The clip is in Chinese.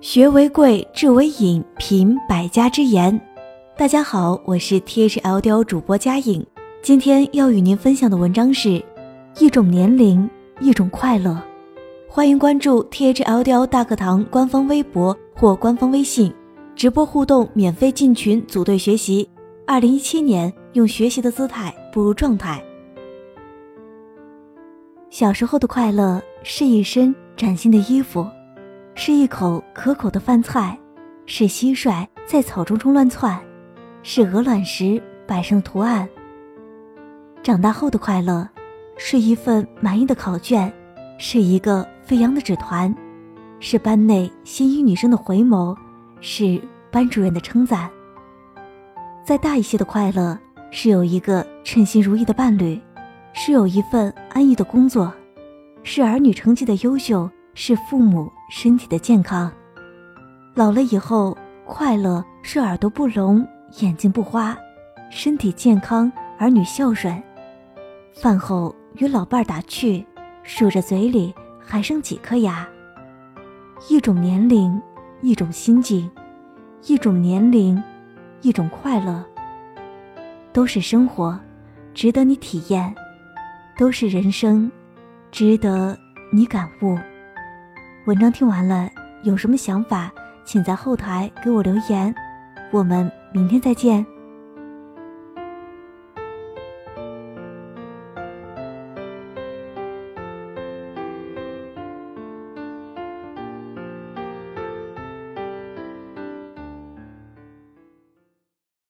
学为贵，智为引，品百家之言。大家好，我是 T H L 雕主播佳颖，今天要与您分享的文章是：一种年龄，一种快乐。欢迎关注 T H L 雕大课堂官方微博或官方微信，直播互动，免费进群组队学习。二零一七年，用学习的姿态步入状态。小时候的快乐是一身崭新的衣服，是一口可口的饭菜，是蟋蟀在草丛中乱窜，是鹅卵石摆上的图案。长大后的快乐，是一份满意的考卷，是一个飞扬的纸团，是班内新一女生的回眸，是班主任的称赞。再大一些的快乐，是有一个称心如意的伴侣。是有一份安逸的工作，是儿女成绩的优秀，是父母身体的健康。老了以后，快乐是耳朵不聋，眼睛不花，身体健康，儿女孝顺。饭后与老伴儿打趣，数着嘴里还剩几颗牙。一种年龄，一种心境；一种年龄，一种快乐。都是生活，值得你体验。都是人生，值得你感悟。文章听完了，有什么想法，请在后台给我留言。我们明天再见。